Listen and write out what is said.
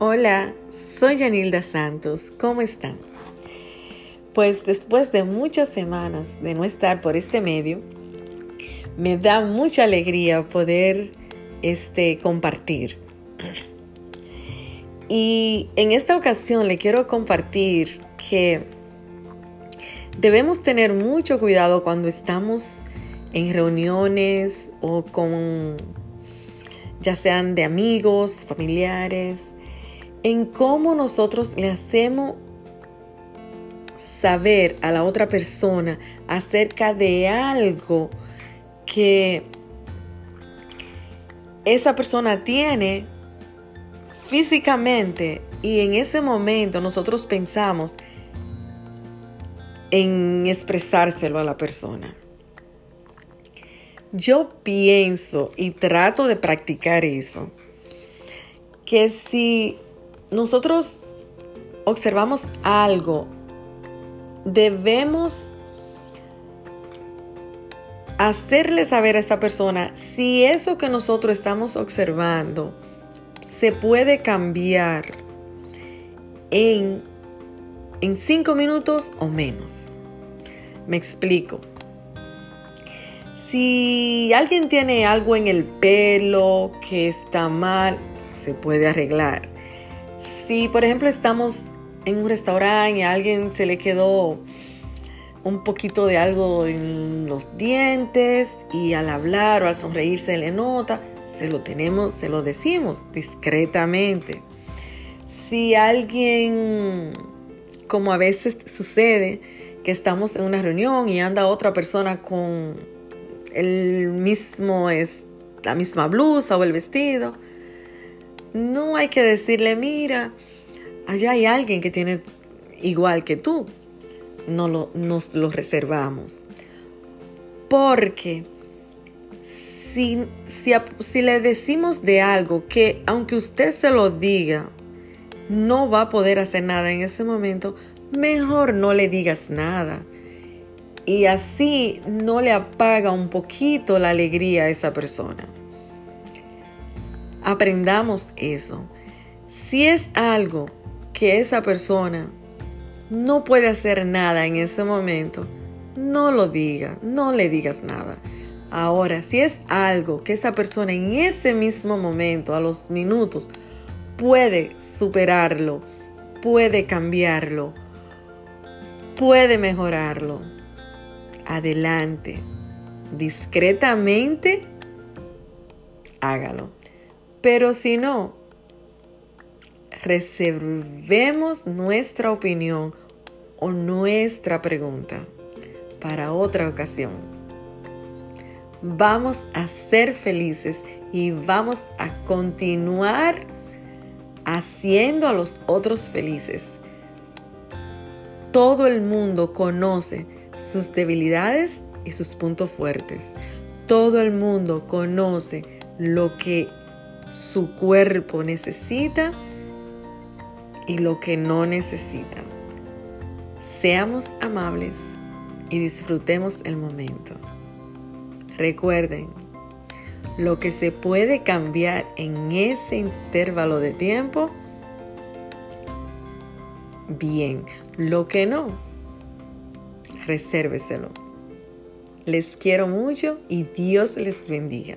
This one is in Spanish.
Hola, soy Yanilda Santos. ¿Cómo están? Pues después de muchas semanas de no estar por este medio, me da mucha alegría poder este, compartir. Y en esta ocasión le quiero compartir que debemos tener mucho cuidado cuando estamos en reuniones o con ya sean de amigos, familiares, en cómo nosotros le hacemos saber a la otra persona acerca de algo que esa persona tiene físicamente y en ese momento nosotros pensamos en expresárselo a la persona. Yo pienso y trato de practicar eso, que si nosotros observamos algo, debemos hacerle saber a esta persona si eso que nosotros estamos observando se puede cambiar en, en cinco minutos o menos. Me explico. Si alguien tiene algo en el pelo que está mal, se puede arreglar. Si, por ejemplo, estamos en un restaurante y a alguien se le quedó un poquito de algo en los dientes y al hablar o al sonreír se le nota, se lo tenemos, se lo decimos discretamente. Si alguien, como a veces sucede, que estamos en una reunión y anda otra persona con el mismo es la misma blusa o el vestido, no hay que decirle, mira, allá hay alguien que tiene igual que tú. No lo, nos lo reservamos. Porque si, si, si le decimos de algo que aunque usted se lo diga, no va a poder hacer nada en ese momento, mejor no le digas nada. Y así no le apaga un poquito la alegría a esa persona. Aprendamos eso. Si es algo que esa persona no puede hacer nada en ese momento, no lo diga, no le digas nada. Ahora, si es algo que esa persona en ese mismo momento, a los minutos, puede superarlo, puede cambiarlo, puede mejorarlo, adelante, discretamente, hágalo. Pero si no, reservemos nuestra opinión o nuestra pregunta para otra ocasión. Vamos a ser felices y vamos a continuar haciendo a los otros felices. Todo el mundo conoce sus debilidades y sus puntos fuertes. Todo el mundo conoce lo que su cuerpo necesita y lo que no necesita. Seamos amables y disfrutemos el momento. Recuerden, lo que se puede cambiar en ese intervalo de tiempo, bien. Lo que no, resérveselo. Les quiero mucho y Dios les bendiga.